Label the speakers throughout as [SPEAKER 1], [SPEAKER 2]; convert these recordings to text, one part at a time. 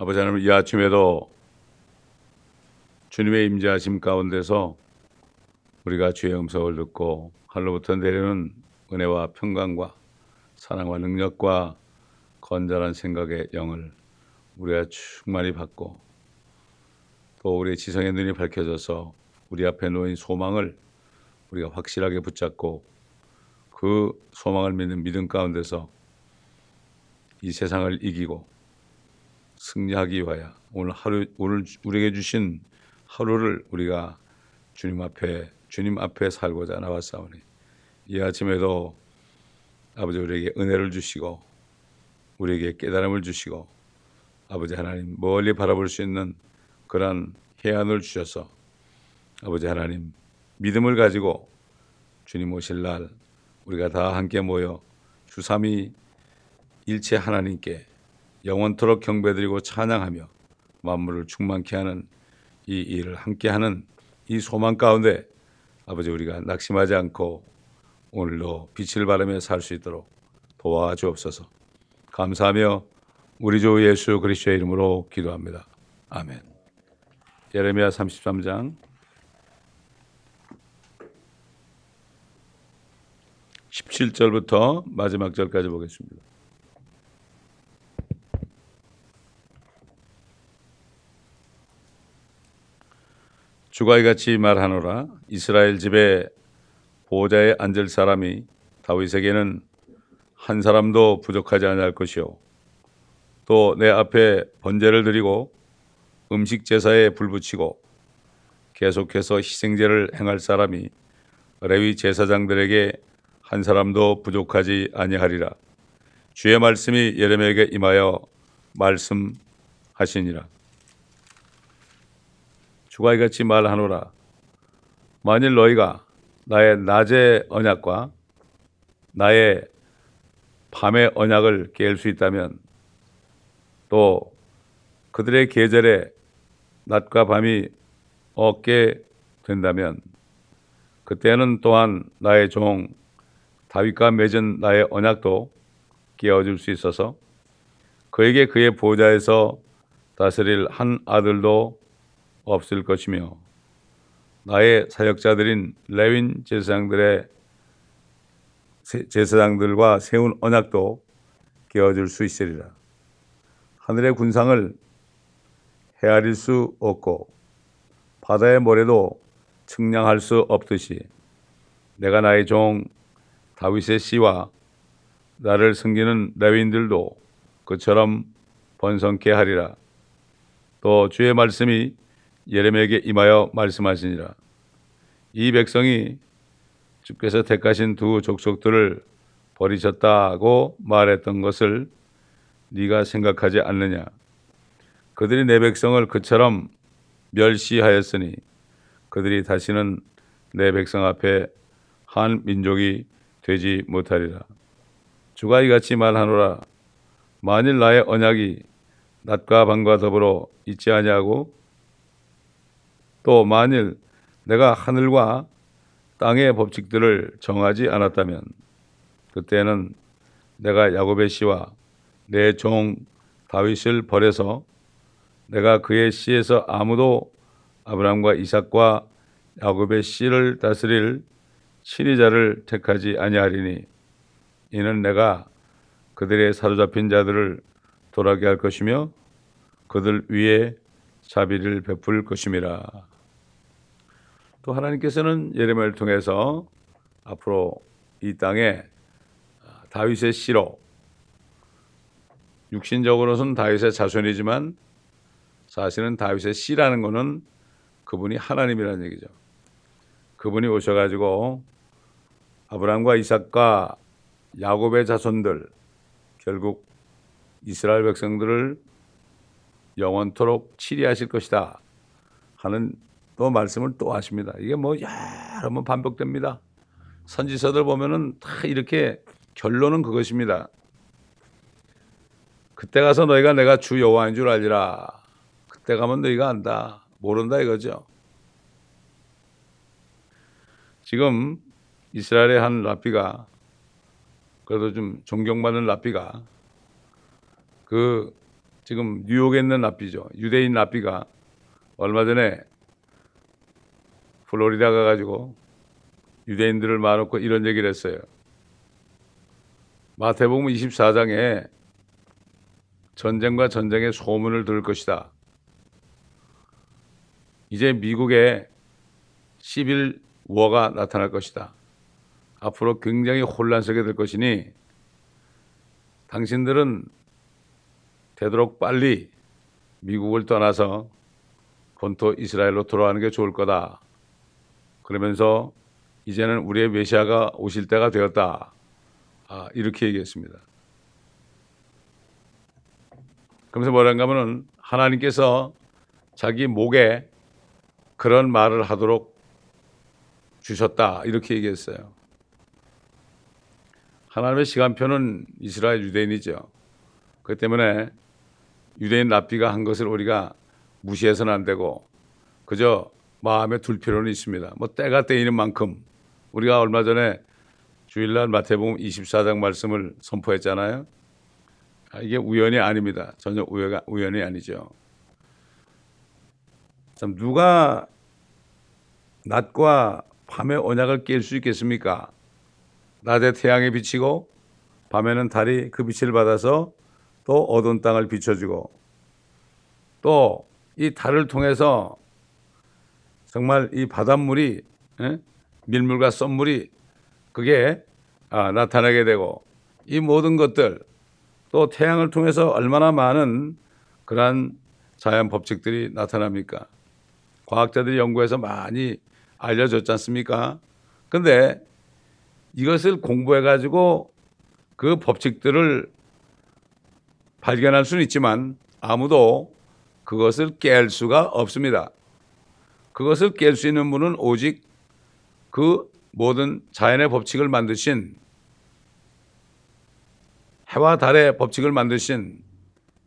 [SPEAKER 1] 아버지 하나님 이 아침에도 주님의 임재하심 가운데서 우리가 주의 음성을 듣고 하늘로부터 내리는 은혜와 평강과 사랑과 능력과 건전한 생각의 영을 우리가 충만히 받고 또 우리의 지성의 눈이 밝혀져서 우리 앞에 놓인 소망을 우리가 확실하게 붙잡고 그 소망을 믿는 믿음 가운데서 이 세상을 이기고 승리하기 위하여 오늘 하루 오늘 우리에게 주신 하루를 우리가 주님 앞에 주님 앞에 살고자 나왔사오니 이 아침에도 아버지 우리에게 은혜를 주시고 우리에게 깨달음을 주시고 아버지 하나님 멀리 바라볼 수 있는 그러한 해안을 주셔서 아버지 하나님 믿음을 가지고 주님 오실 날 우리가 다 함께 모여 주삼위 일체 하나님께 영원토록 경배드리고 찬양하며 만물을 충만케 하는 이 일을 함께하는 이 소망 가운데 아버지 우리가 낙심하지 않고 오늘도 빛을 발하며 살 수 있도록 도와주옵소서. 감사하며 우리 주 예수 그리스도의 이름으로 기도합니다. 아멘. 예레미야 33장 17절부터 마지막 절까지 보겠습니다. 주가 이같이 말하노라. 이스라엘 집에 보좌에 앉을 사람이 다윗에게는 한 사람도 부족하지 않을 것이요. 또 내 앞에 번제를 드리고 음식 제사에 불 붙이고 계속해서 희생제를 행할 사람이 레위 제사장들에게 한 사람도 부족하지 아니하리라. 주의 말씀이 예레미야에게 임하여 말씀하시니라 주가 이같이 말하노라. 만일 너희가 나의 낮의 언약과 나의 밤의 언약을 깰 수 있다면 또 그들의 계절에 낮과 밤이 없게 된다면 그때는 또한 나의 종 다윗과 맺은 나의 언약도 깨어줄 수 있어서 그에게 그의 보좌에서 다스릴 한 아들도 없을 것이며 나의 사역자들인 레윈 제사장들의 제사장들과 세운 언약도 깨어줄 수 있으리라. 하늘의 군상을 헤아릴 수 없고 바다의 모래도 측량할 수 없듯이 내가 나의 종 다윗의 씨와 나를 섬기는 레윈들도 그처럼 번성케 하리라. 또 주의 말씀이 예레미야에게 임하여 말씀하시니라. 이 백성이 주께서 택하신 두 족속들을 버리셨다고 말했던 것을 네가 생각하지 않느냐? 그들이 내 백성을 그처럼 멸시하였으니 그들이 다시는 내 백성 앞에 한 민족이 되지 못하리라. 주가 이같이 말하노라. 만일 나의 언약이 낮과 밤과 더불어 있지 아니하고 또 만일 내가 하늘과 땅의 법칙들을 정하지 않았다면 그때는 내가 야곱의 씨와 내 종 다윗을 버려서 내가 그의 씨에서 아무도 아브라함과 이삭과 야곱의 씨를 다스릴 친리자를 택하지 아니하리니 이는 내가 그들의 사로잡힌 자들을 돌아게 할 것이며 그들 위에 자비를 베풀 것임이라. 또 하나님께서는 예레미야를 통해서 앞으로 이 땅에 다윗의 씨로 육신적으로는 다윗의 자손이지만 사실은 다윗의 씨라는 것은 그분이 하나님이라는 얘기죠. 그분이 오셔가지고 아브라함과 이삭과 야곱의 자손들 결국 이스라엘 백성들을 영원토록 치리하실 것이다 하는 또 말씀을 또 하십니다. 이게 뭐 여러 번 반복됩니다. 선지서들 보면은 다 이렇게 결론은 그것입니다. 그때 가서 너희가 내가 주 여호와인 줄 알리라. 그때 가면 너희가 안다. 모른다 이거죠. 지금 이스라엘의 한 라피가 그래도 좀 존경받는 라피가 그 지금 뉴욕에 있는 랍비죠. 유대인 랍비가 얼마 전에 플로리다 가가지고 유대인들을 모아놓고 이런 얘기를 했어요. 마태복음 24장에 전쟁과 전쟁의 소문을 들을 것이다. 이제 미국에 11워가 나타날 것이다. 앞으로 굉장히 혼란스럽게 될 것이니 당신들은 되도록 빨리 미국을 떠나서 본토 이스라엘로 돌아가는 게 좋을 거다. 그러면서 이제는 우리의 메시아가 오실 때가 되었다. 아, 이렇게 얘기했습니다. 그러면서 뭐라는가 하면은 하나님께서 자기 목에 그런 말을 하도록 주셨다. 이렇게 얘기했어요. 하나님의 시간표는 이스라엘 유대인이죠. 그 때문에 유대인 랍비가 한 것을 우리가 무시해서는 안 되고 그저 마음에 둘 필요는 있습니다. 뭐 때가 때이는 만큼 우리가 얼마 전에 주일날 마태복음 24장 말씀을 선포했잖아요. 아, 이게 우연이 아닙니다. 전혀 우연가, 우연이 아니죠. 참 누가 낮과 밤의 언약을 깰 수 있겠습니까? 낮에 태양이 비치고 밤에는 달이 그 빛을 받아서 또 어두운 땅을 비춰주고 또 이 달을 통해서 정말 이 바닷물이 에? 밀물과 썸물이 그게 아, 나타나게 되고 이 모든 것들 또 태양을 통해서 얼마나 많은 그러한 자연 법칙들이 나타납니까? 과학자들이 연구해서 많이 알려졌지 않습니까? 근데 이것을 공부해 가지고 그 법칙들을 발견할 수는 있지만 아무도 그것을 깰 수가 없습니다. 그것을 깰 수 있는 분은 오직 그 모든 자연의 법칙을 만드신 해와 달의 법칙을 만드신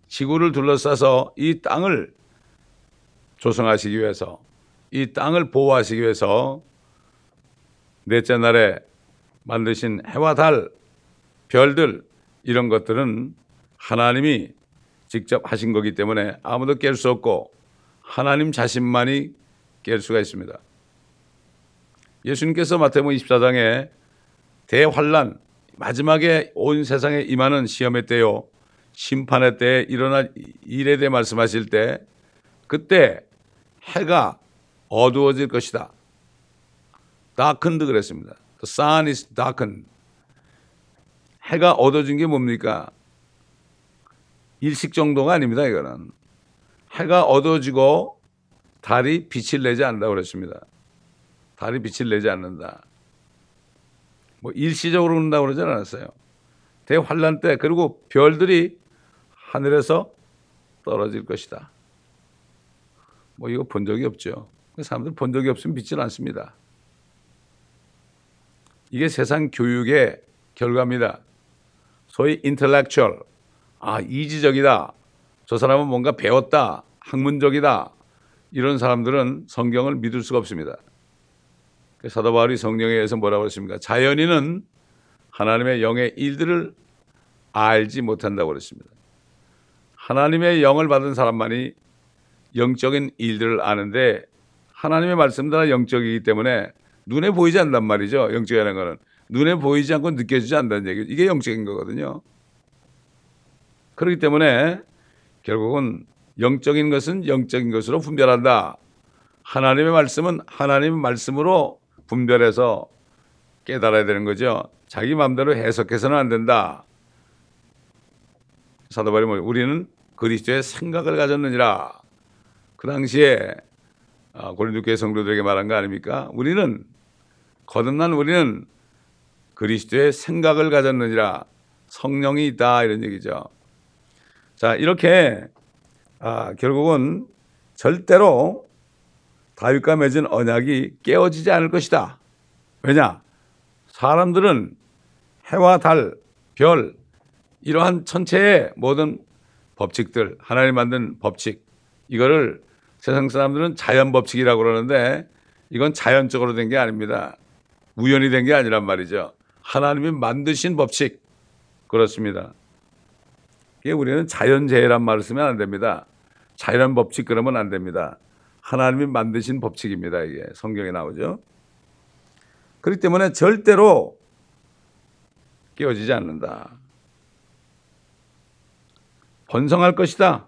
[SPEAKER 1] 지구를 둘러싸서 이 땅을 조성하시기 위해서 이 땅을 보호하시기 위해서 넷째 날에 만드신 해와 달, 별들 이런 것들은 하나님이 직접 하신 거기 때문에 아무도 깰 수 없고 하나님 자신만이 깰 수가 있습니다. 예수님께서 마태복음 24장에 대환란 마지막에 온 세상에 임하는 시험의 때요 심판의 때에 일어날 일에 대해 말씀하실 때 그때 해가 어두워질 것이다. darkened 그랬습니다. The sun is darkened. 해가 어두워진 게 뭡니까? 일식 정도가 아닙니다. 이거는 해가 어두워지고 달이 빛을 내지 않는다 그랬습니다. 달이 빛을 내지 않는다. 뭐 일시적으로 그런다고 그러지 않았어요. 대환란 때 그리고 별들이 하늘에서 떨어질 것이다. 뭐 이거 본 적이 없죠. 사람들 본 적이 없으면 믿질 않습니다. 이게 세상 교육의 결과입니다. 소위 인텔렉츄얼, 아 이지적이다. 저 사람은 뭔가 배웠다. 학문적이다. 이런 사람들은 성경을 믿을 수가 없습니다. 사도 바울이 성령에 의해서 뭐라고 했습니까? 자연인은 하나님의 영의 일들을 알지 못한다고 그랬습니다. 하나님의 영을 받은 사람만이 영적인 일들을 아는데 하나님의 말씀들은 영적이기 때문에 눈에 보이지 않단 말이죠. 영적이라는 거는 눈에 보이지 않고 느껴지지 않는다는 얘기. 이게 영적인 거거든요. 그렇기 때문에 결국은 영적인 것은 영적인 것으로 분별한다. 하나님의 말씀은 하나님의 말씀으로 분별해서 깨달아야 되는 거죠. 자기 마음대로 해석해서는 안 된다. 사도 바울이 뭐 우리는 그리스도의 생각을 가졌느니라. 그 당시에 아, 고린도 교회 성도들에게 말한 거 아닙니까? 우리는 거듭난 우리는 그리스도의 생각을 가졌느니라. 성령이 있다 이런 얘기죠. 자 이렇게 아, 결국은 절대로 다윗과 맺은 언약이 깨어지지 않을 것이다. 왜냐? 사람들은 해와 달, 별, 이러한 천체의 모든 법칙들, 하나님 만든 법칙, 이거를 세상 사람들은 자연 법칙이라고 그러는데 이건 자연적으로 된 게 아닙니다. 우연히 된 게 아니란 말이죠. 하나님이 만드신 법칙. 그렇습니다. 이게 우리는 자연재해란 말을 쓰면 안 됩니다. 자연 법칙 그러면 안 됩니다. 하나님이 만드신 법칙입니다. 이게 성경에 나오죠. 그렇기 때문에 절대로 깨어지지 않는다. 번성할 것이다.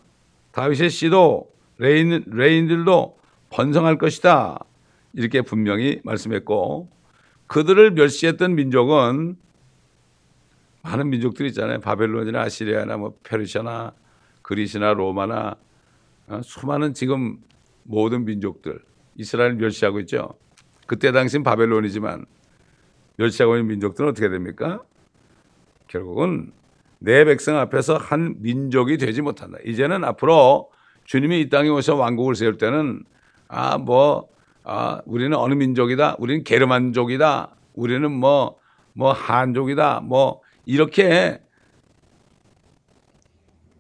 [SPEAKER 1] 다윗의 씨도 레위인, 레위인들도 번성할 것이다. 이렇게 분명히 말씀했고 그들을 멸시했던 민족은 많은 민족들이 있잖아요. 바벨론이나 아시리아나 뭐 페르시아나 그리스나 로마나 어? 수많은 지금 모든 민족들 이스라엘 멸시하고 있죠. 그때 당시는 바벨론이지만 멸시하고 있는 민족들은 어떻게 됩니까? 결국은 내 백성 앞에서 한 민족이 되지 못한다. 이제는 앞으로 주님이 이 땅에 오셔 왕국을 세울 때는 아 뭐 아, 우리는 어느 민족이다. 우리는 게르만족이다. 우리는 뭐뭐 한족이다. 뭐 이렇게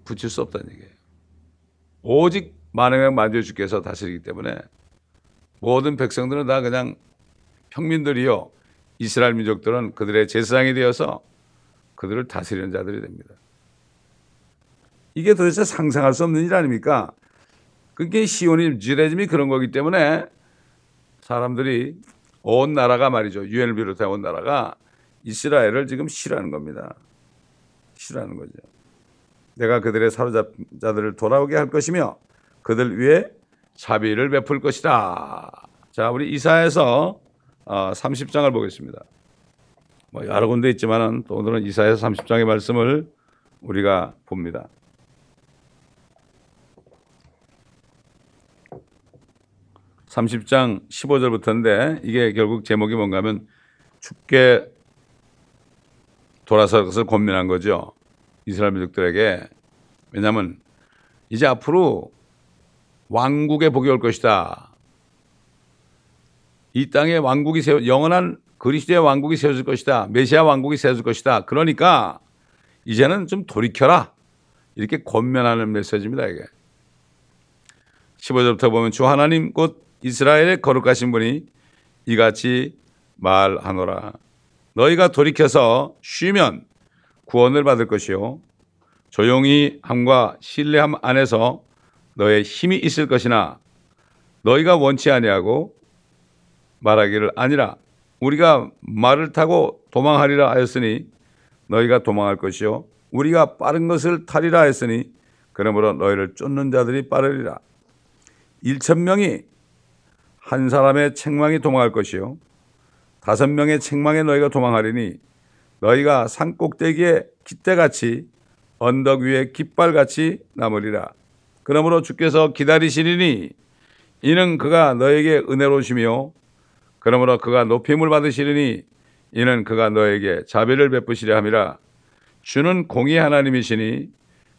[SPEAKER 1] 붙일 수 없다는 얘기예요. 오직 만왕의 만주 주께서 다스리기 때문에 모든 백성들은 다 그냥 평민들이요. 이스라엘 민족들은 그들의 제사장이 되어서 그들을 다스리는 자들이 됩니다. 이게 도대체 상상할 수 없는 일 아닙니까? 그게 시온이 주레즘이 그런 거기 때문에 사람들이 온 나라가 말이죠. 유엔을 비롯해 온 나라가 이스라엘을 지금 싫어하는 겁니다. 싫어하는 거죠. 내가 그들의 사로잡자들을 돌아오게 할 것이며 그들 위에 자비를 베풀 것이다. 자, 우리 이사에서 30장을 어, 보겠습니다. 뭐 여러 군데 있지만은 또 오늘은 이사에서 30장의 말씀을 우리가 봅니다. (30장) (15절부터인데) 이게 결국 제목이 뭔가 하면 죽게 돌아서 것을 권면한 거죠. 이스라엘 민족들에게. 왜냐하면 이제 앞으로 왕국의 복이 올 것이다. 이 땅에 왕국이 세워 영원한 그리스도의 왕국이 세워질 것이다. 메시아 왕국이 세워질 것이다. 그러니까 이제는 좀 돌이켜라. 이렇게 권면하는 메시지입니다, 이게. 15절부터 보면 주 하나님 곧 이스라엘의 거룩하신 분이 이같이 말하노라. 너희가 돌이켜서 쉬면 구원을 받을 것이요. 조용히 함과 신뢰함 안에서 너의 힘이 있을 것이나 너희가 원치 아니하고 말하기를 아니라 우리가 말을 타고 도망하리라 하였으니 너희가 도망할 것이요. 우리가 빠른 것을 타리라 했으니 그러므로 너희를 쫓는 자들이 빠르리라. 1천 명이 한 사람의 책망이 도망할 것이요. 다섯 명의 책망에 너희가 도망하리니 너희가 산 꼭대기에 깃대같이 언덕 위에 깃발같이 남으리라. 그러므로 주께서 기다리시리니 이는 그가 너에게 은혜로우시며 그러므로 그가 높임을 받으시리니 이는 그가 너에게 자비를 베푸시려 함이라. 주는 공의 하나님이시니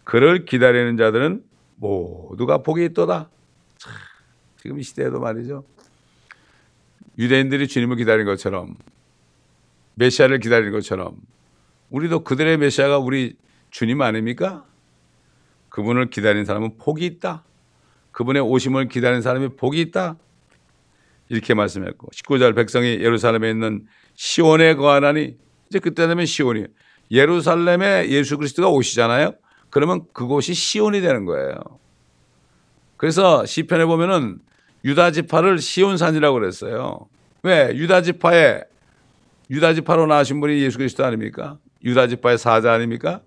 [SPEAKER 1] 그를 기다리는 자들은 모두가 복이 있도다. 지금 이 시대에도 말이죠. 유대인들이 주님을 기다리는 것처럼 메시아를 기다리는 것처럼 우리도 그들의 메시아가 우리 주님 아닙니까? 그분을 기다리는 사람은 복이 있다. 그분의 오심을 기다리는 사람이 복이 있다. 이렇게 말씀했고 19절 백성이 예루살렘에 있는 시온에 거하나니 이제 그때 되면 시온이 예루살렘에 예수 그리스도가 오시잖아요. 그러면 그곳이 시온이 되는 거예요. 그래서 시편에 보면은 유다 지파를 시온 산이라고 그랬어요. 왜? 유다 지파에 유다 지파로 나신 분이 예수 그리스도 아닙니까? 유다 지파의 사자 아닙니까?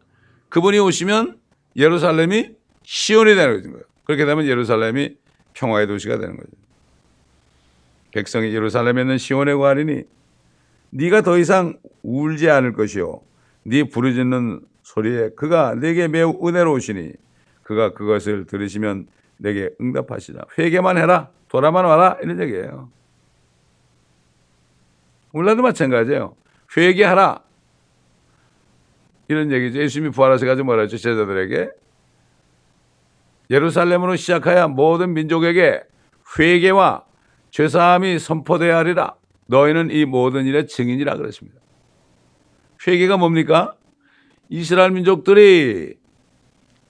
[SPEAKER 1] 그분이 오시면 예루살렘이 시온이 되는 거예요. 그렇게 되면 예루살렘이 평화의 도시가 되는 거죠. 백성이 예루살렘에 있는 시온에 거하리니 네가 더 이상 울지 않을 것이요 네 부르짖는 소리에 그가 내게 매우 은혜로우시니 그가 그것을 들으시면 내게 응답하시라 회개만 해라 돌아만 와라 이런 얘기예요. 우리나라도 마찬가지예요. 회개하라. 이런 얘기죠. 예수님이 부활하셔 가지고 뭐라 했죠? 제자들에게. 예루살렘으로 시작하여 모든 민족에게 회개와 죄사함이 선포되어야 하리라. 너희는 이 모든 일의 증인이라 그랬습니다. 회개가 뭡니까? 이스라엘 민족들이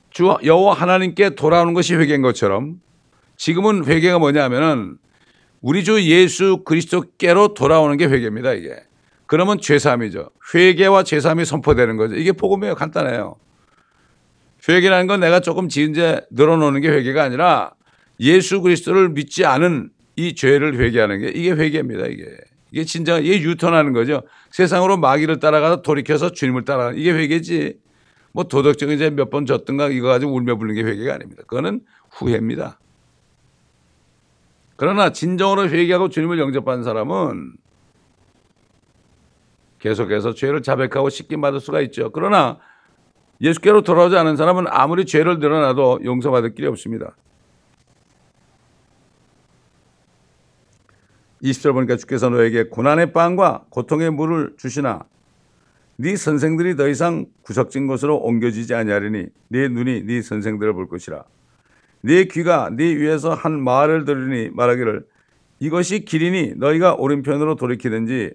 [SPEAKER 1] 주 여호와 하나님께 돌아오는 것이 회개인 것처럼 지금은 회개가 뭐냐면은 우리 주 예수 그리스도께로 돌아오는 게 회개입니다, 이게. 그러면 죄사함이죠. 회개와 죄사함이 선포되는 거죠. 이게 복음이에요. 간단해요. 회개라는 건 내가 조금 지은 죄 늘어놓는 게 회개가 아니라 예수 그리스도를 믿지 않은 이 죄를 회개하는 게 이게 회개입니다. 이게 이게 진짜 이게 유턴하는 거죠. 세상으로 마귀를 따라가서 돌이켜서 주님을 따라가는 이게 회개지. 뭐 도덕적인 죄몇번 졌든가 이거 가지고 울며 불는 게 회개가 아닙니다. 그거는 후회입니다. 그러나 진정으로 회개하고 주님을 영접한 사람은 계속해서 죄를 자백하고 씻김 받을 수가 있죠. 그러나 예수께로 돌아오지 않은 사람은 아무리 죄를 늘어나도 용서받을 길이 없습니다. 20절 보니까 주께서 너에게 고난의 빵과 고통의 물을 주시나 네 선생들이 더 이상 구석진 곳으로 옮겨지지 아니하리니 네 눈이 네 선생들을 볼 것이라 네 귀가 네 위에서 한 말을 들으니 말하기를 이것이 길이니 너희가 오른편으로 돌이키든지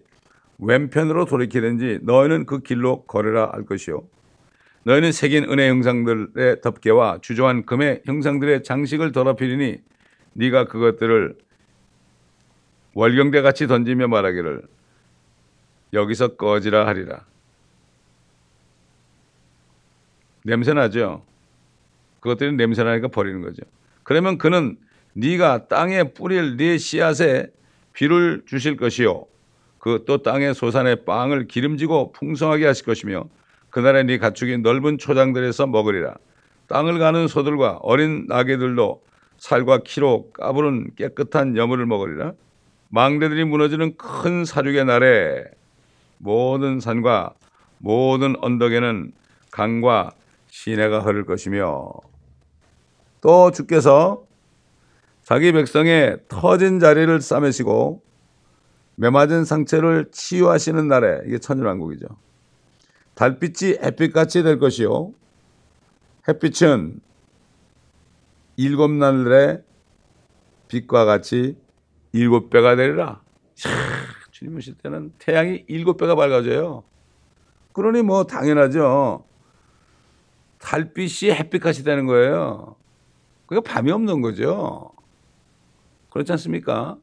[SPEAKER 1] 왼편으로 돌이키든지 너희는 그 길로 걸으라 할 것이요 너희는 새긴 은혜 형상들의 덮개와 주저한 금의 형상들의 장식을 더럽히리니 네가 그것들을 월경대 같이 던지며 말하기를 여기서 꺼지라 하리라. 냄새 나죠? 그것들이 냄새나니까 버리는 거죠. 그러면 그는 네가 땅에 뿌릴 네 씨앗에 비를 주실 것이요. 그 또 땅의 소산의 빵을 기름지고 풍성하게 하실 것이며 그날에 네 가축이 넓은 초장들에서 먹으리라. 땅을 가는 소들과 어린 나귀들도 살과 키로 까부른 깨끗한 여물을 먹으리라. 망대들이 무너지는 큰 사륙의 날에 모든 산과 모든 언덕에는 강과 시내가 흐를 것이며 또 주께서 자기 백성의 터진 자리를 싸매시고 메맞은 상처를 치유하시는 날에 이게 천일왕국이죠. 달빛이 햇빛같이 될 것이요. 햇빛은 일곱 날의 빛과 같이 일곱 배가 되리라. 주님 오실 때는 태양이 일곱 배가 밝아져요. 그러니 뭐 당연하죠. 달빛이 햇빛같이 되는 거예요. 그게 밤이 없는 거죠. 그렇지 않습니까?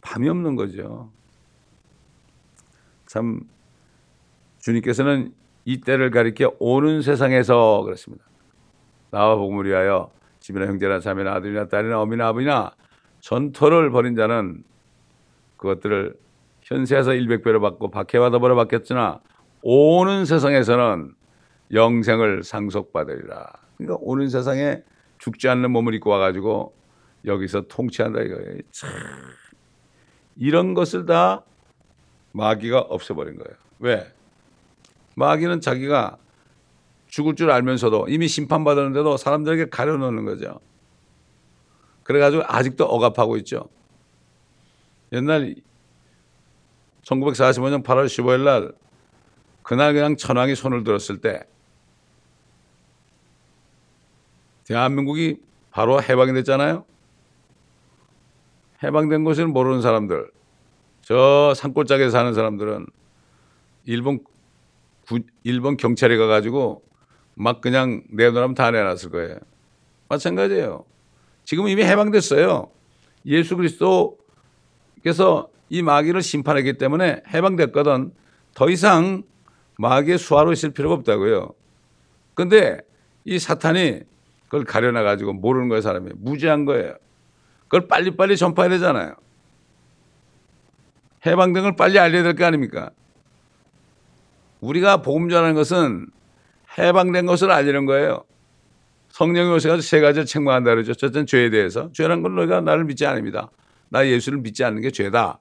[SPEAKER 1] 밤이 없는 거죠. 참 주님께서는 이 때를 가리켜 오는 세상에서 그렇습니다. 나와 복음을 위하여 집이나 형제나 자매나 아들이나 딸이나 어미나 아버지나 전토를 벌인 자는 그것들을 현세에서 일백배로 받고 박해와 더불어 받겠으나 오는 세상에서는 영생을 상속받으리라. 그러니까 오는 세상에 죽지 않는 몸을 입고 와가지고 여기서 통치한다 이거예요. 참 이런 것을 다 마귀가 없애버린 거예요. 왜? 마귀는 자기가 죽을 줄 알면서도 이미 심판받았는데도 사람들에게 가려놓는 거죠. 그래가지고 아직도 억압하고 있죠. 옛날 1945년 8월 15일 날 그날 그냥 천황이 손을 들었을 때 대한민국이 바로 해방이 됐잖아요. 해방된 것을 모르는 사람들, 저 산골짜기에 사는 사람들은 일본 구, 일본 경찰이 가가지고 막 그냥 내놓으면 다 내놨을 거예요. 마찬가지예요. 지금 이미 해방됐어요. 예수 그리스도께서 이 마귀를 심판했기 때문에 해방됐거든. 더 이상 마귀의 수하로 있을 필요가 없다고요. 근데 이 사탄이 그걸 가려놔 가지고 모르는 거예요, 사람이. 무지한 거예요. 그걸 빨리빨리 전파해야 되잖아요. 해방된 걸 빨리 알려야 될 거 아닙니까? 우리가 복음 전하는 것은 해방된 것을 알리는 거예요. 성령이 오셔서 세 가지를 책망한다 그러죠. 첫째는 죄에 대해서. 죄라는 건 너희가 나를 믿지 않습니다. 나 예수를 믿지 않는 게 죄다.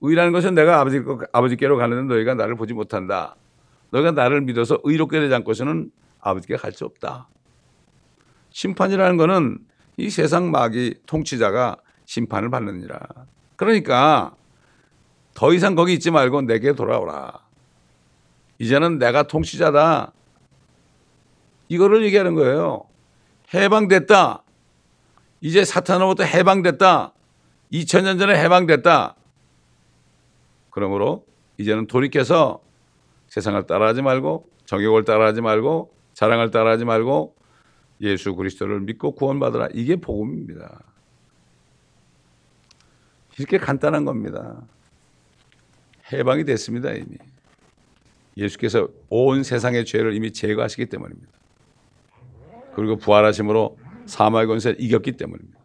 [SPEAKER 1] 의라는 것은 내가 아버지, 아버지께로 가는데 너희가 나를 보지 못한다. 너희가 나를 믿어서 의롭게 되지 않고서는 아버지께 갈 수 없다. 심판이라는 것은 이 세상 마귀 통치자가 심판을 받느니라. 그러니까 더 이상 거기 있지 말고 내게 돌아오라. 이제는 내가 통치자다. 이거를 얘기하는 거예요. 해방됐다. 이제 사탄으로부터 해방됐다. 2000년 전에 해방됐다. 그러므로 이제는 돌이켜서 세상을 따라하지 말고 정욕을 따라하지 말고 자랑을 따라하지 말고 예수 그리스도를 믿고 구원받으라. 이게 복음입니다. 이렇게 간단한 겁니다. 해방이 됐습니다, 이미. 예수께서 온 세상의 죄를 이미 제거하시기 때문입니다. 그리고 부활하심으로 사마의 권세를 이겼기 때문입니다.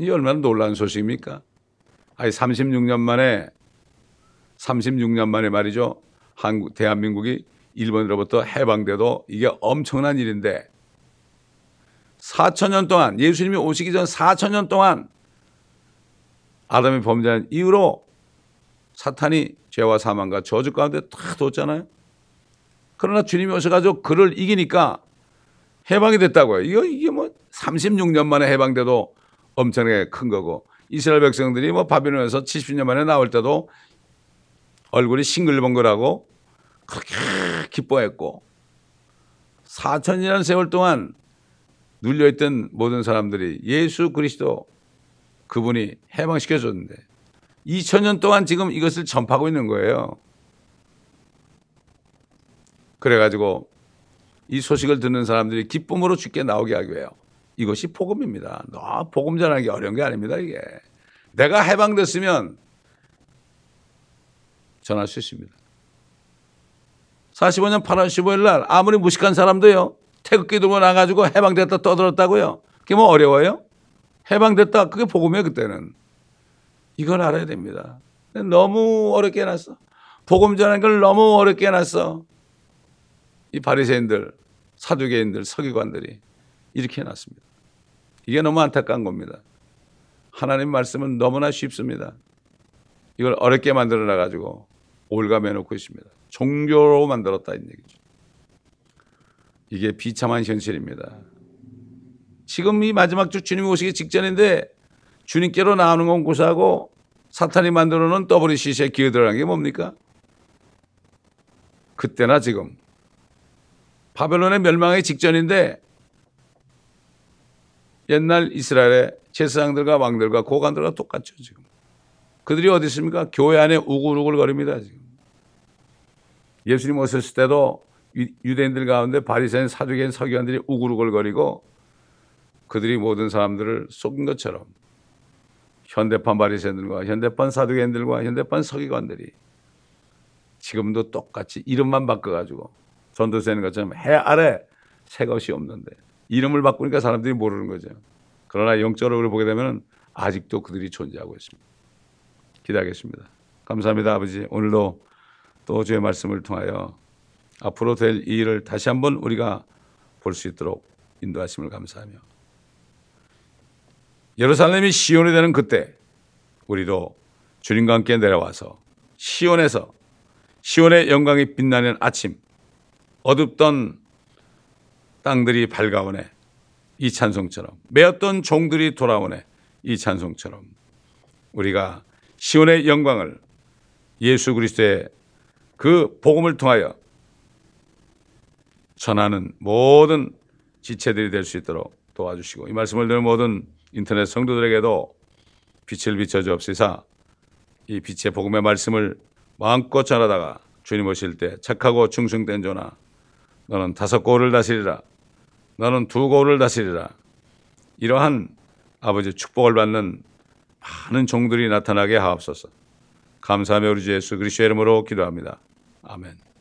[SPEAKER 1] 이 얼마나 놀라운 소식입니까? 아니 36년 만에 36년 만에 말이죠. 한국 대한민국이 일본으로부터 해방돼도 이게 엄청난 일인데 4천 년 동안 예수님이 오시기 전 4천 년 동안 아담이 범죄한 이후로 사탄이 죄와 사망과 저주 가운데 다 뒀잖아요. 그러나 주님이 오셔가지고 그를 이기니까 해방이 됐다고요. 이거 이게 뭐 36년 만에 해방돼도 엄청나게 큰 거고 이스라엘 백성들이 뭐 바빌론에서 70년 만에 나올 때도 얼굴이 싱글벙글하고 그렇게 기뻐했고 4천이라는 세월 동안 눌려있던 모든 사람들이 예수 그리스도 그분이 해방시켜 줬는데 2000년 동안 지금 이것을 전파하고 있는 거예요. 그래가지고 이 소식을 듣는 사람들이 기쁨으로 죽게 나오게 하기 위해요. 이것이 복음입니다. 너 복음 전하기 어려운 게 아닙니다, 이게. 내가 해방됐으면 전할 수 있습니다. 45년 8월 15일 날 아무리 무식한 사람도요. 태극기 들고 나가지고 해방됐다 떠들었다고요. 그게 뭐 어려워요? 해방됐다. 그게 복음이에요, 그때는. 이걸 알아야 됩니다. 너무 어렵게 해놨어. 복음 전하는 걸 너무 어렵게 해놨어. 이 바리새인들, 사두개인들, 서기관들이 이렇게 해놨습니다. 이게 너무 안타까운 겁니다. 하나님 말씀은 너무나 쉽습니다. 이걸 어렵게 만들어 놔가지고 올가매 놓고 있습니다. 종교로 만들었다 이 얘기죠. 이게 비참한 현실입니다. 지금 이 마지막 주 주님이 오시기 직전인데 주님께로 나오는 건 고사하고 사탄이 만들어 놓은 WCC에 기어들어간 게 뭡니까? 그때나 지금 바벨론의 멸망의 직전인데 옛날 이스라엘의 제사장들과 왕들과 고관들과 똑같죠 지금. 그들이 어디 있습니까? 교회 안에 우글우글 거립니다 지금. 예수님 오셨을 때도 유대인들 가운데 바리새인 사두개인 서기관들이 우글우글 거리고 그들이 모든 사람들을 속인 것처럼 현대판 바리새인들과 현대판 사두개인들과 현대판 서기관들이 지금도 똑같이 이름만 바꿔가지고 전도서는 것처럼 해 아래 새 것이 없는데 이름을 바꾸니까 사람들이 모르는 거죠. 그러나 영적으로 보게 되면 아직도 그들이 존재하고 있습니다. 기대하겠습니다. 감사합니다, 아버지. 오늘도 또 주의 말씀을 통하여 앞으로 될이 일을 다시 한번 우리가 볼 수 있도록 인도하심을 감사하며 예루살렘이 시온이 되는 그때 우리도 주님과 함께 내려와서 시온에서 시온의 영광이 빛나는 아침 어둡던 땅들이 밝아오네. 이 찬송처럼 매었던 종들이 돌아오네. 이 찬송처럼 우리가 시온의 영광을 예수 그리스도의 그 복음을 통하여 전하는 모든 지체들이 될 수 있도록 도와주시고 이 말씀을 듣는 모든 인터넷 성도들에게도 빛을 비춰 주옵시사 이 빛의 복음의 말씀을 마음껏 전하다가 주님 오실 때 착하고 충성된 조나 너는 다섯 고를 다스리라 너는 두 고를 다스리라 이러한 아버지 축복을 받는 많은 종들이 나타나게 하옵소서 감사하며 우리 주 예수 그리스도의 이름으로 기도합니다. 아멘.